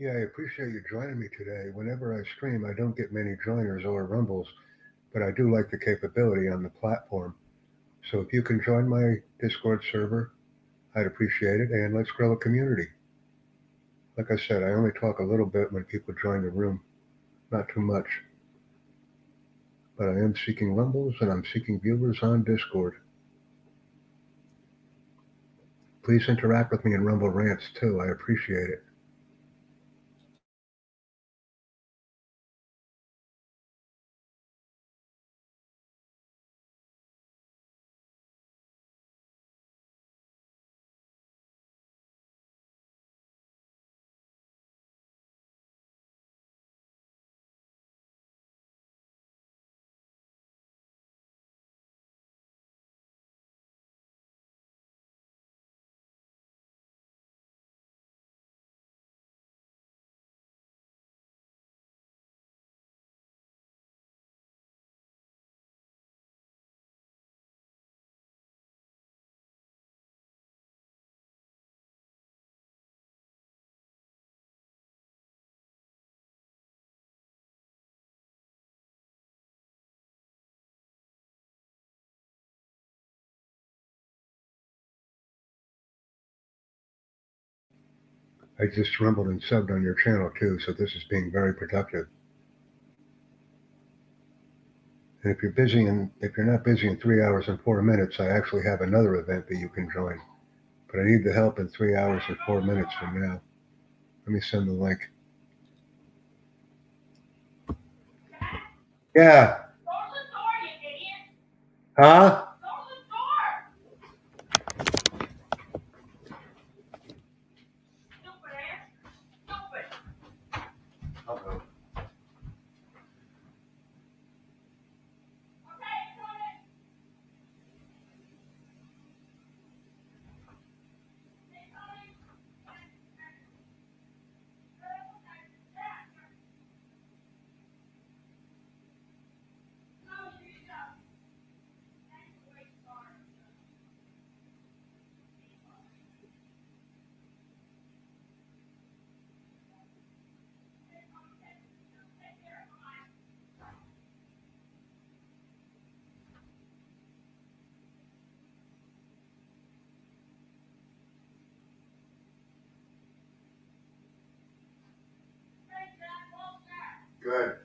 Yeah, I appreciate you joining me today. Whenever I stream, I don't get many joiners or rumbles, but I do like the capability on the platform. So if you can join my Discord server, I'd appreciate it. And let's grow a community. Like I said, I only talk a little bit when people join the room, not too much. But I am seeking rumbles and I'm seeking viewers on Discord. Please interact with me in Rumble Rants too. I appreciate it. I just rumbled and subbed on your channel too, so this is being very productive. And if you're busy and if you're not busy in three hours and four minutes, I actually have another event that you can join. But I need the help in three hours and four minutes from now. Let me send the link. Yeah. Huh? Good.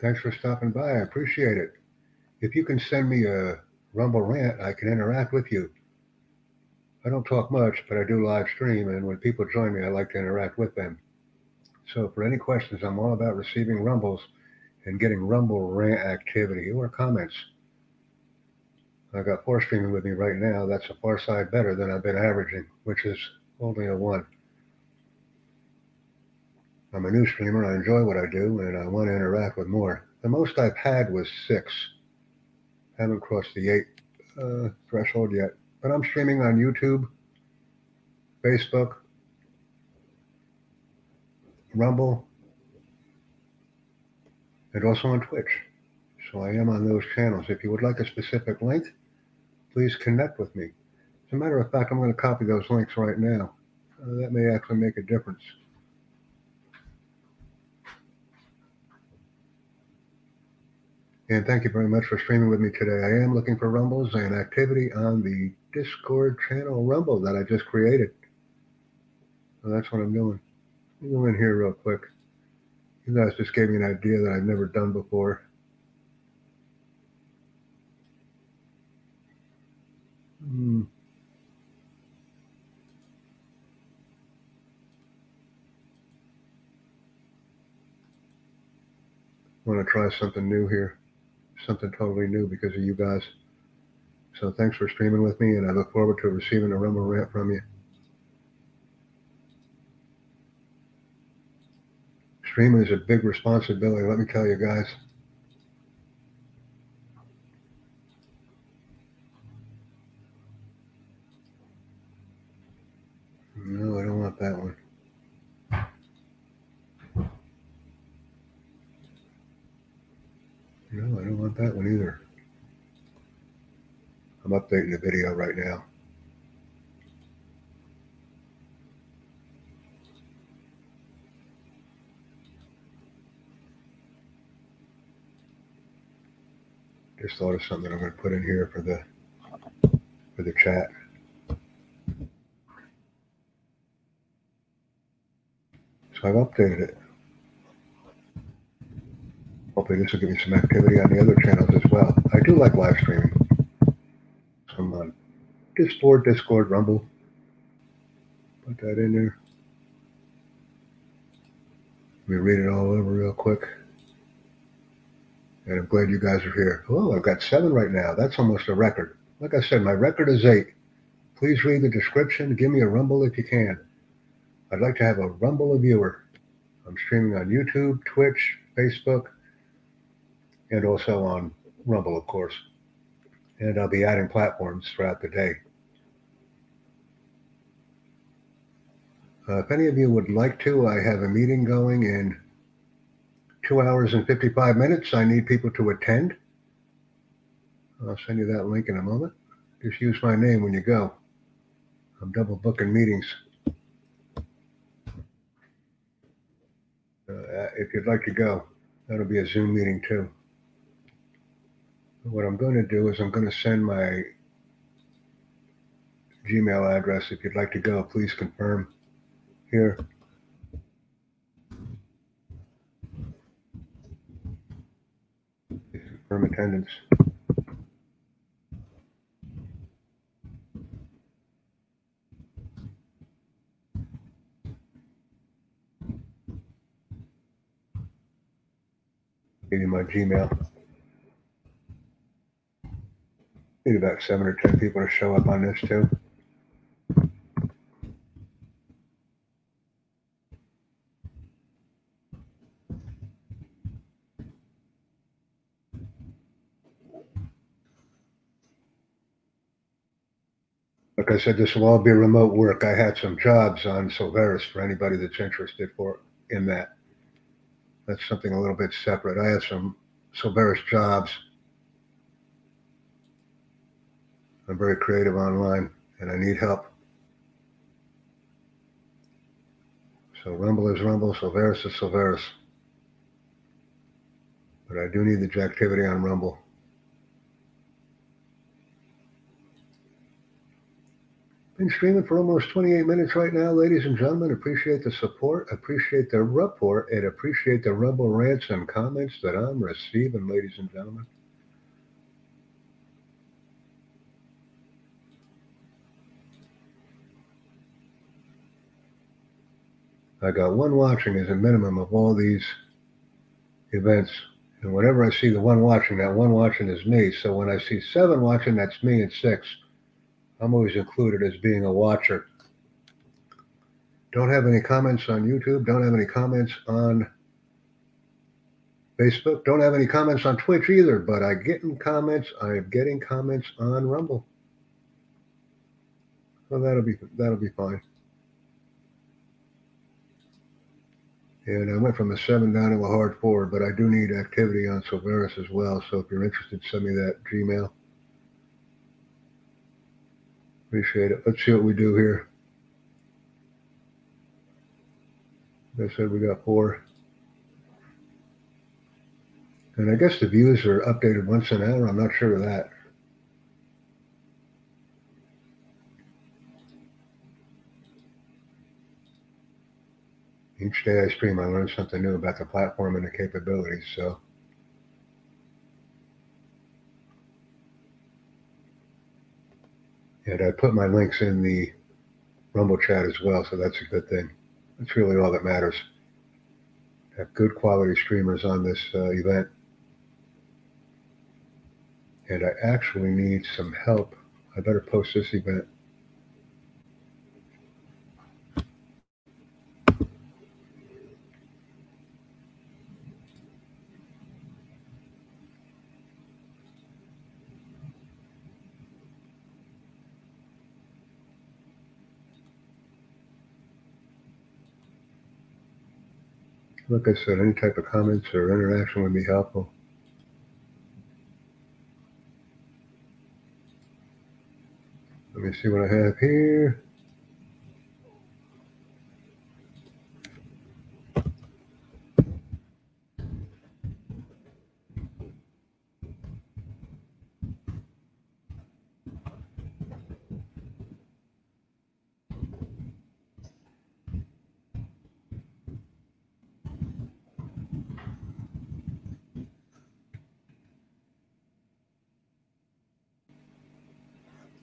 Thanks for stopping by. I appreciate it. If you can send me a Rumble rant, I can interact with you. I don't talk much, but I do live stream, and when people join me, I like to interact with them. So for any questions, I'm all about receiving rumbles and getting Rumble rant activity or comments. I got four streaming with me right now. That's a far side better than I've been averaging, which is only a one. I'm a new streamer. I enjoy what I do, and I want to interact with more. The most I've had was six. Haven't crossed the eight uh, threshold yet, but I'm streaming on YouTube, Facebook, Rumble, and also on Twitch. So I am on those channels. If you would like a specific link, please connect with me. As a matter of fact, I'm going to copy those links right now. Uh, that may actually make a difference. And thank you very much for streaming with me today. I am looking for rumbles and activity on the Discord channel Rumble that I just created. So that's what I'm doing. Let me go in here real quick. You guys just gave me an idea that I've never done before. Hmm. want to try something new here something totally new because of you guys. So thanks for streaming with me, and I look forward to receiving a Rumble rant from you. Streaming is a big responsibility, let me tell you guys. No, I don't want that one. No, I don't want that one either. I'm updating the video right now. Just thought of something I'm going to put in here for the for the chat. So I've updated it. Hopefully this will give me some activity on the other channels as well. I do like live streaming. Some on Discord, Discord, Rumble. Put that in there. Let me read it all over real quick. And I'm glad you guys are here. Oh, I've got seven right now. That's almost a record. Like I said, my record is eight. Please read the description. Give me a rumble if you can. I'd like to have a rumble viewer. I'm streaming on YouTube, Twitch, Facebook, and also on Rumble, of course. And I'll be adding platforms throughout the day. Uh, if any of you would like to, I have a meeting going in two hours and 55 minutes. I need people to attend. I'll send you that link in a moment. Just use my name when you go. I'm double booking meetings. Uh, if you'd like to go, that'll be a Zoom meeting too what I'm going to do is I'm going to send my Gmail address. If you'd like to go, please confirm here. Confirm attendance. Give you my Gmail. Need about seven or ten people to show up on this too. Like I said, this will all be remote work. I had some jobs on Silveris for anybody that's interested for in that. That's something a little bit separate. I had some Silveris jobs I'm very creative online and I need help. So Rumble is Rumble, Silveris is Silveris. But I do need the activity on Rumble. Been streaming for almost 28 minutes right now, ladies and gentlemen. Appreciate the support, appreciate the report, and appreciate the Rumble rants and comments that I'm receiving, ladies and gentlemen. I got one watching as a minimum of all these events. And whenever I see the one watching, that one watching is me. So when I see seven watching, that's me and six. I'm always included as being a watcher. Don't have any comments on YouTube. Don't have any comments on Facebook. Don't have any comments on Twitch either, but I get in comments. I am getting comments on Rumble. So that'll be that'll be fine. And I went from a seven down to a hard four, but I do need activity on Silveris as well. So if you're interested, send me that Gmail. Appreciate it. Let's see what we do here. Like I said, we got four. And I guess the views are updated once an hour. I'm not sure of that. Each day I stream, I learn something new about the platform and the capabilities. So And I put my links in the Rumble chat as well, so that's a good thing. That's really all that matters. Have good quality streamers on this uh, event. And I actually need some help. I better post this event. Like I said, any type of comments or interaction would be helpful. Let me see what I have here.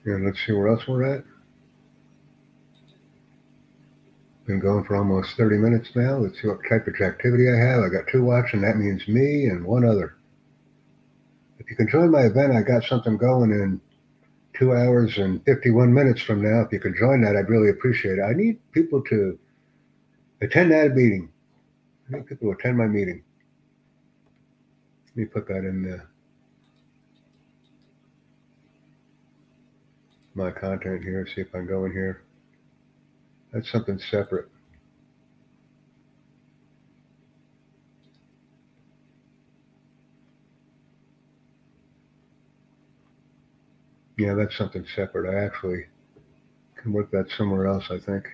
And let's see where else we're at. Been going for almost 30 minutes now. Let's see what type of activity I have. I got two watching. That means me and one other. If you can join my event, I got something going in two hours and 51 minutes from now. If you can join that, I'd really appreciate it. I need people to attend that meeting. I need people to attend my meeting. Let me put that in there. My content here, see if I go in here. That's something separate. Yeah, that's something separate. I actually can work that somewhere else, I think.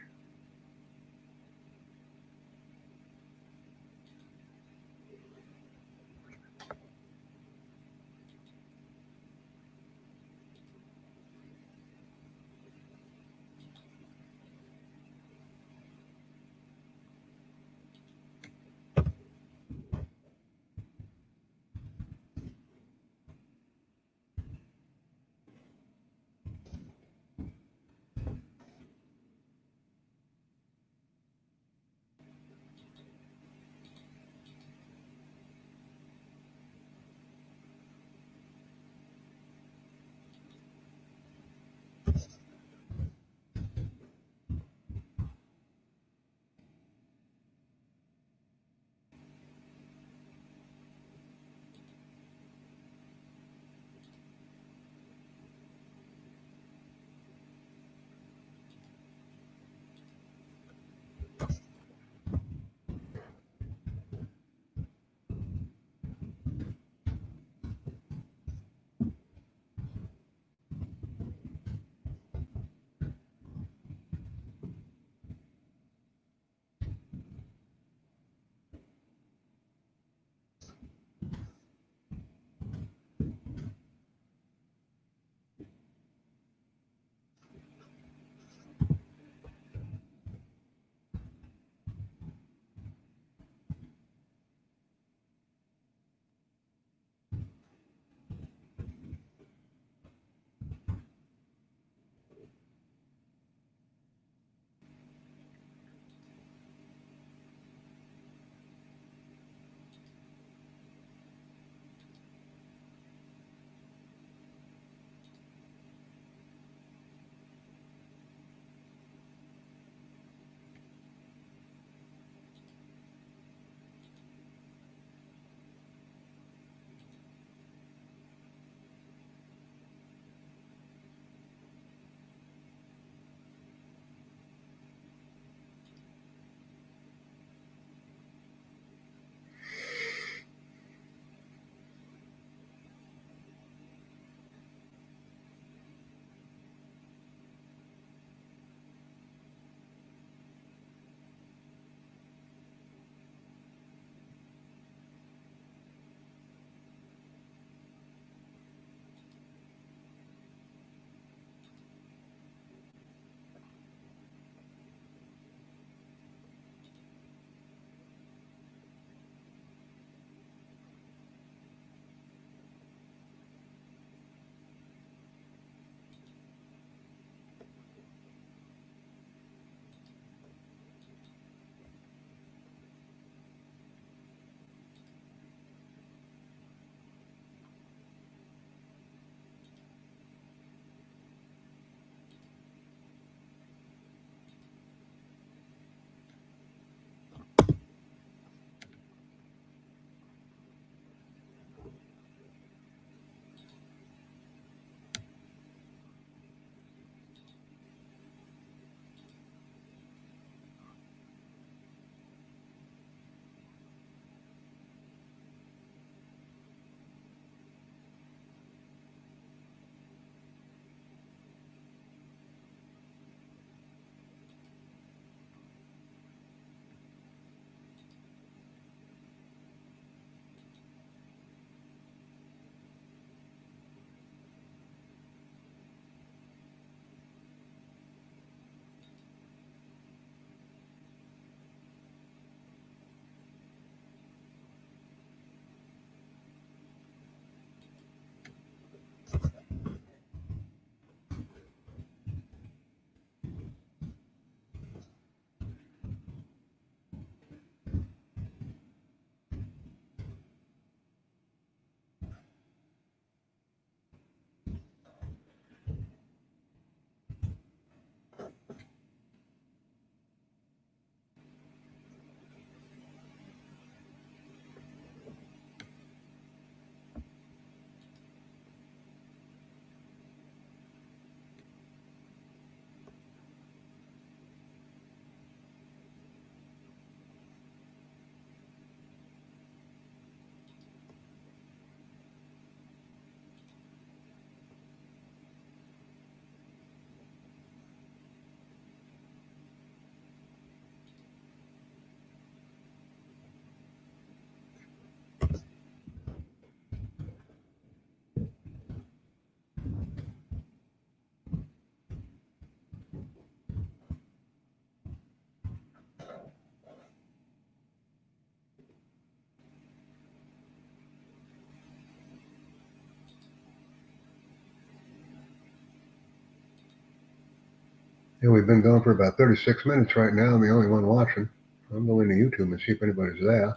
And we've been going for about 36 minutes right now. I'm the only one watching. I'm going to YouTube and see if anybody's there.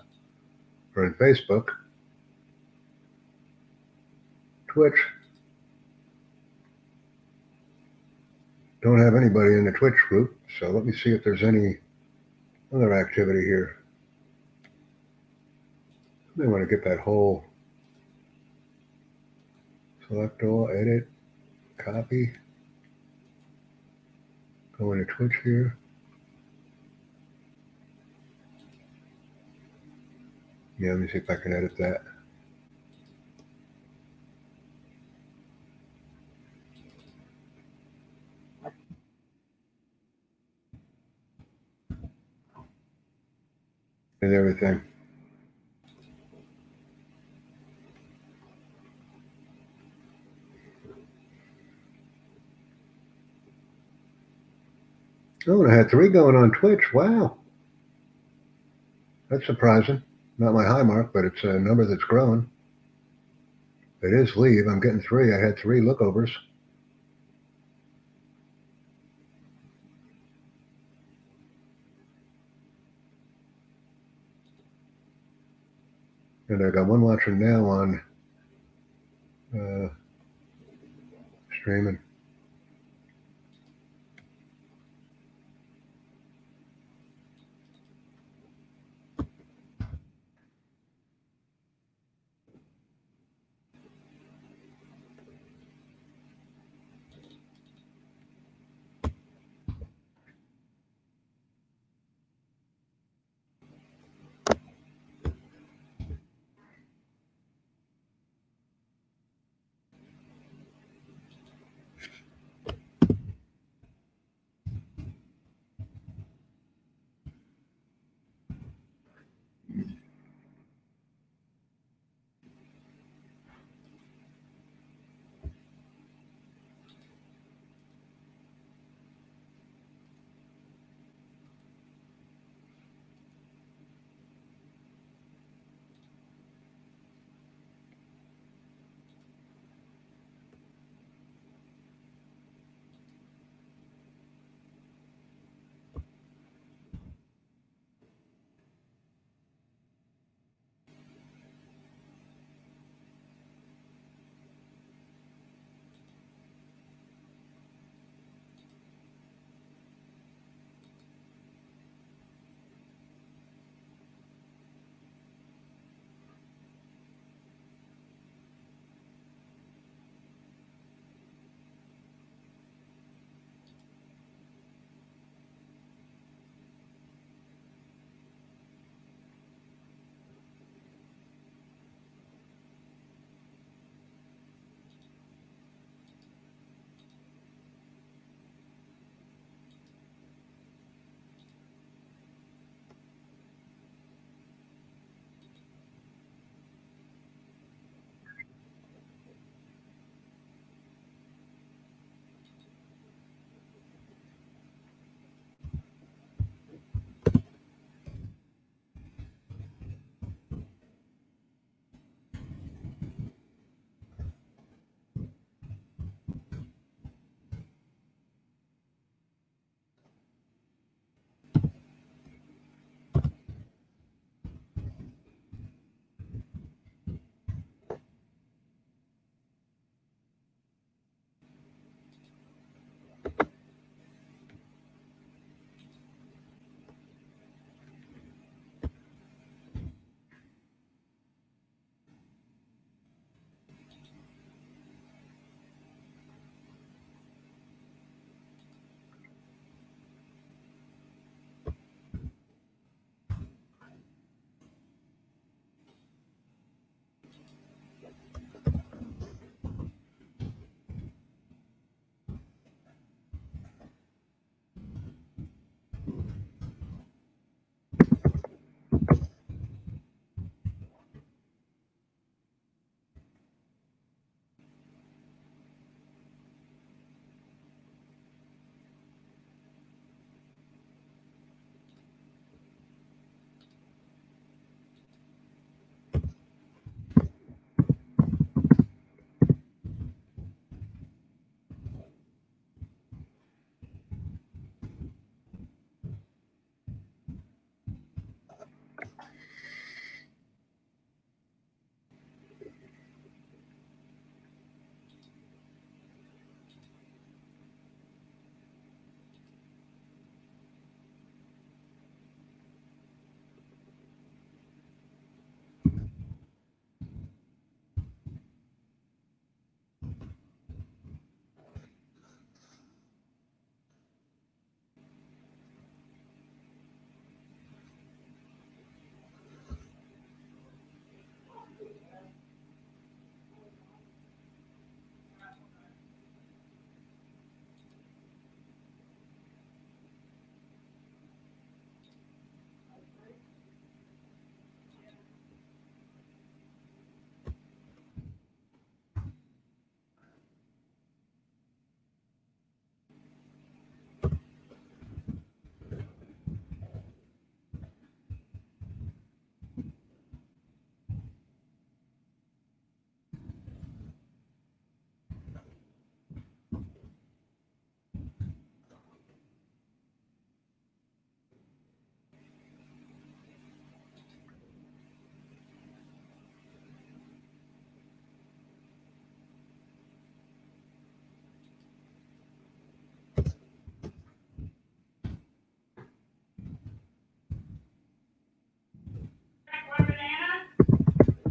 Or in Facebook. Twitch. Don't have anybody in the Twitch group, so let me see if there's any other activity here. I may want to get that whole select all, edit, copy. Go into Twitch here. Yeah, let me see if I can edit that. And everything. Oh, and I had three going on Twitch. Wow. That's surprising. Not my high mark, but it's a number that's growing. It is leave. I'm getting three. I had three lookovers. And I got one watching now on uh, streaming.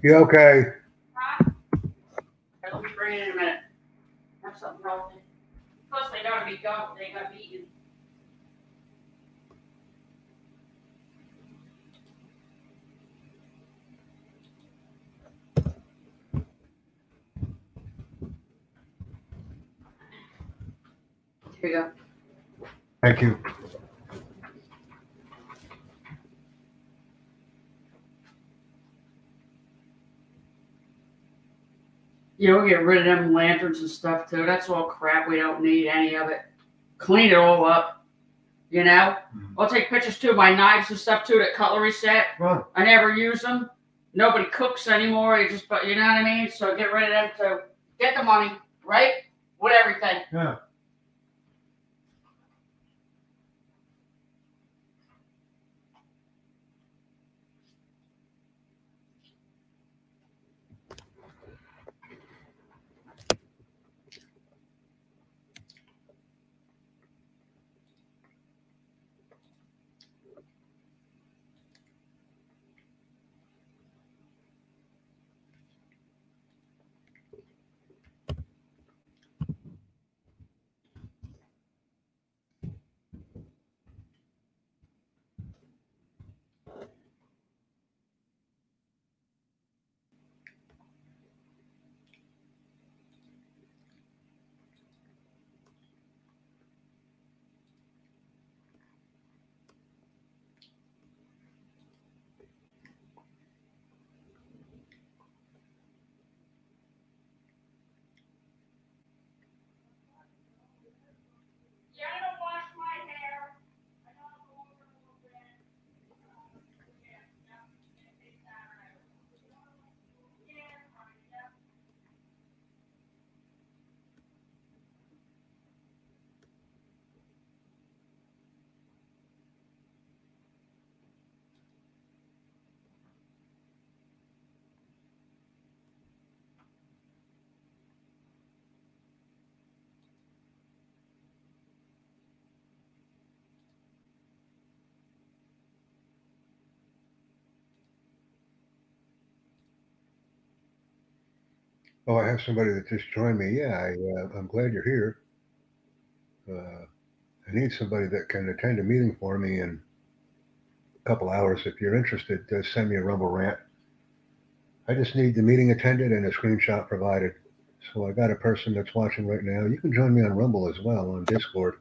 You okay? Huh? Okay, Let me bring it in a minute. Have something healthy. Plus, they gotta be gone, they gotta be eaten. Here you go. Thank you. You know, get rid of them lanterns and stuff too. That's all crap. We don't need any of it. Clean it all up. You know? Mhm. I'll take pictures too. My knives and stuff too, that cutlery set. Well, I never use them. Nobody cooks anymore. You just, but you know what I mean? So get rid of them to get the money, right? With everything. Yeah, Oh, I have somebody that just joined me. Yeah, I, uh, I'm glad you're here. Uh, I need somebody that can attend a meeting for me in a couple hours. If you're interested, uh, send me a Rumble rant. I just need the meeting attended and a screenshot provided. So I got a person that's watching right now. You can join me on Rumble as well on Discord.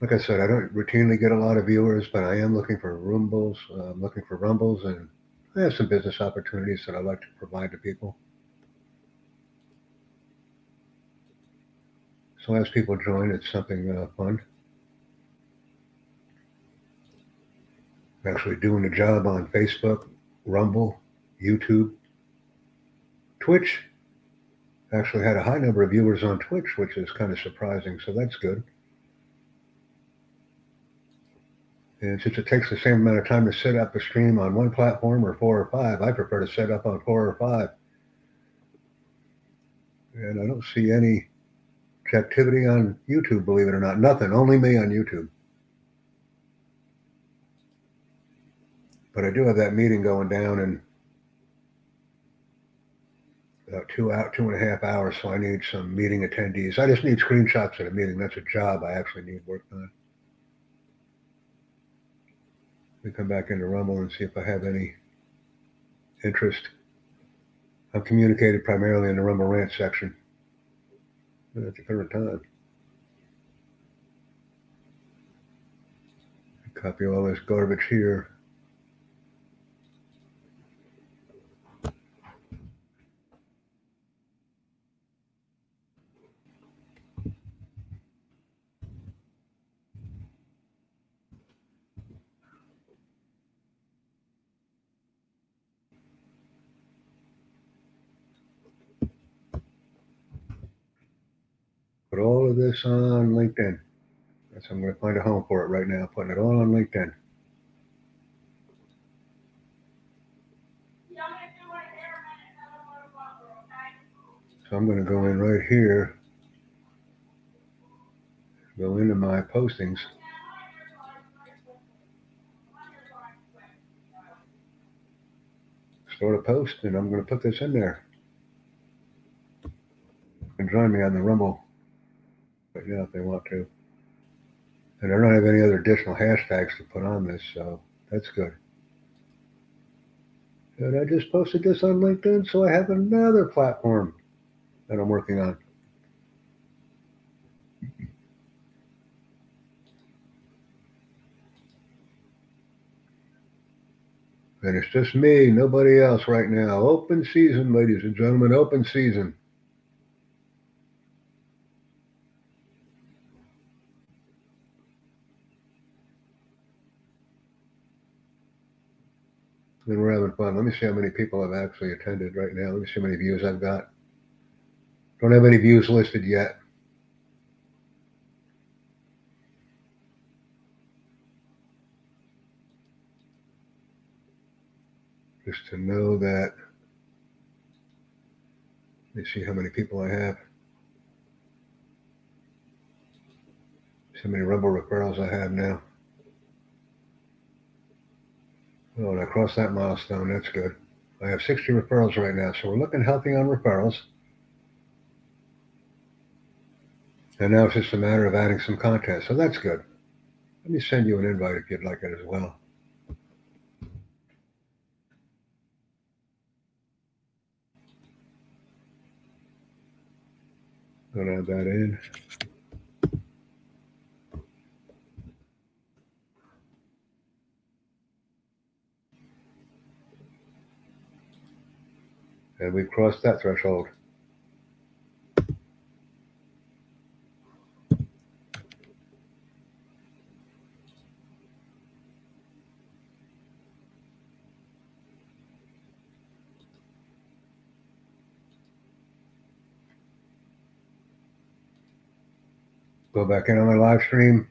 Like I said, I don't routinely get a lot of viewers, but I am looking for rumbles. Uh, I'm looking for rumbles, and I have some business opportunities that I like to provide to people. So as people join, it's something uh, fun. I'm actually doing a job on Facebook, Rumble, YouTube, Twitch. Actually had a high number of viewers on Twitch, which is kind of surprising. So that's good. And since it takes the same amount of time to set up a stream on one platform or four or five, I prefer to set up on four or five. And I don't see any activity on YouTube, believe it or not. Nothing, only me on YouTube. But I do have that meeting going down in about two out two and a half hours, so I need some meeting attendees. I just need screenshots of the meeting. That's a job I actually need work on. Let me come back into Rumble and see if I have any interest. I've communicated primarily in the Rumble rant section. At the current time. Copy all this garbage here. of this on LinkedIn. So I'm going to find a home for it right now. Putting it all on LinkedIn. So I'm going to go in right here, go into my postings. Start a post, and I'm going to put this in there. And join me on the Rumble but yeah, if they want to. And I don't have any other additional hashtags to put on this, so that's good. And I just posted this on LinkedIn, so I have another platform that I'm working on. And it's just me, nobody else right now. Open season, ladies and gentlemen, open season. And we're having fun. Let me see how many people have actually attended right now. Let me see how many views I've got. Don't have any views listed yet. Just to know that. Let me see how many people I have. See how many Rumble referrals I have now. Oh, and I crossed that milestone. That's good. I have 60 referrals right now, so we're looking healthy on referrals. And now it's just a matter of adding some content, so that's good. Let me send you an invite if you'd like it as well. Gonna add that in. And we've crossed that threshold. Go back in on my live stream.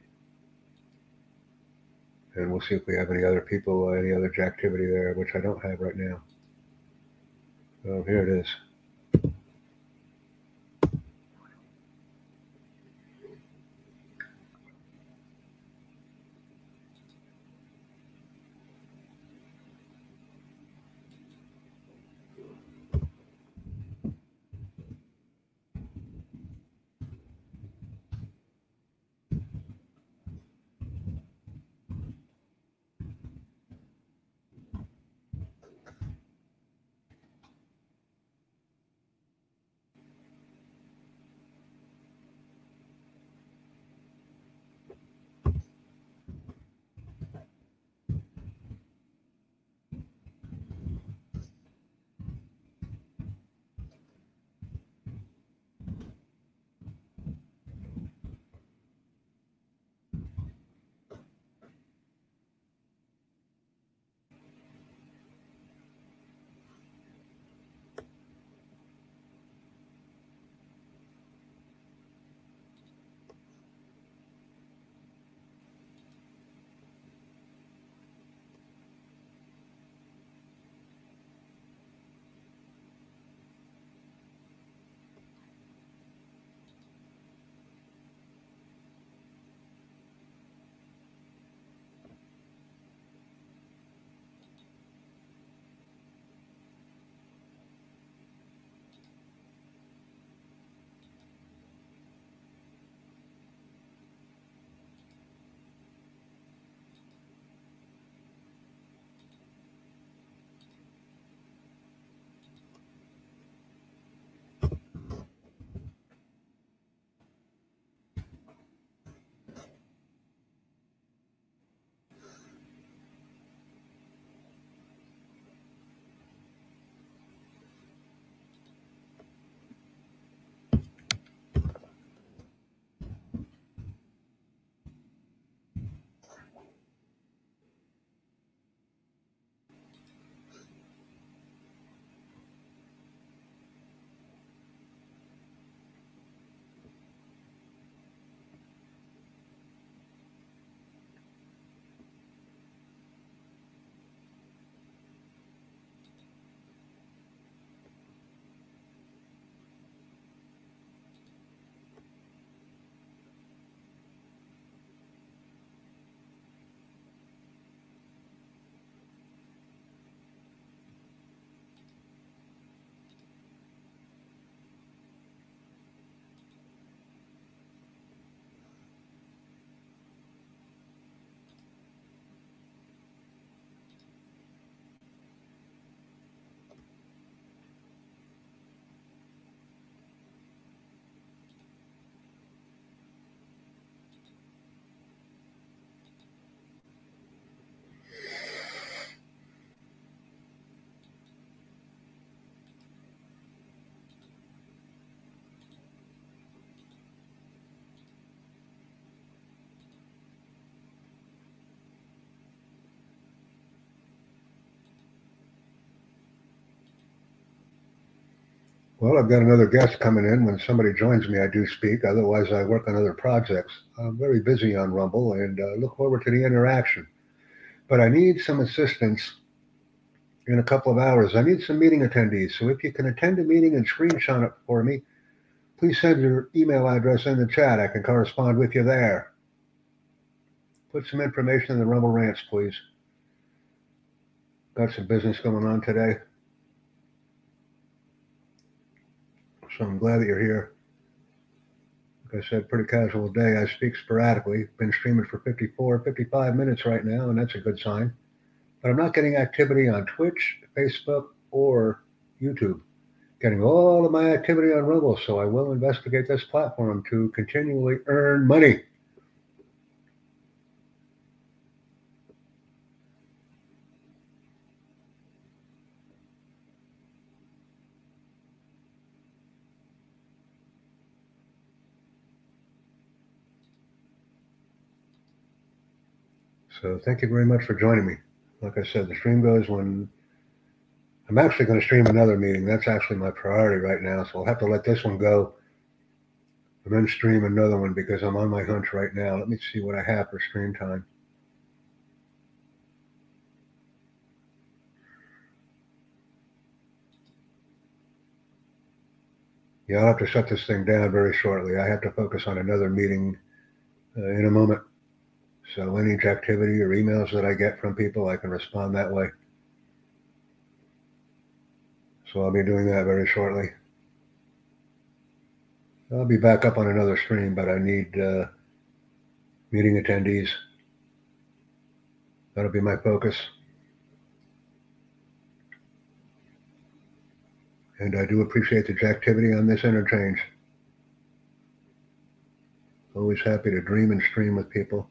And we'll see if we have any other people, any other activity there, which I don't have right now. Oh, here it is. Well, I've got another guest coming in. When somebody joins me, I do speak. Otherwise, I work on other projects. I'm very busy on Rumble and uh, look forward to the interaction. But I need some assistance in a couple of hours. I need some meeting attendees. So if you can attend a meeting and screenshot it for me, please send your email address in the chat. I can correspond with you there. Put some information in the Rumble Rants, please. Got some business going on today. So I'm glad that you're here. Like I said, pretty casual day. I speak sporadically. Been streaming for 54, 55 minutes right now, and that's a good sign. But I'm not getting activity on Twitch, Facebook, or YouTube. Getting all of my activity on Rumble, so I will investigate this platform to continually earn money. So thank you very much for joining me. Like I said, the stream goes when I'm actually going to stream another meeting. That's actually my priority right now. So I'll have to let this one go and then stream another one because I'm on my hunch right now. Let me see what I have for stream time. Yeah, I'll have to shut this thing down very shortly. I have to focus on another meeting uh, in a moment. So any activity or emails that I get from people, I can respond that way. So I'll be doing that very shortly. I'll be back up on another stream, but I need uh, meeting attendees. That'll be my focus. And I do appreciate the activity on this interchange. Always happy to dream and stream with people.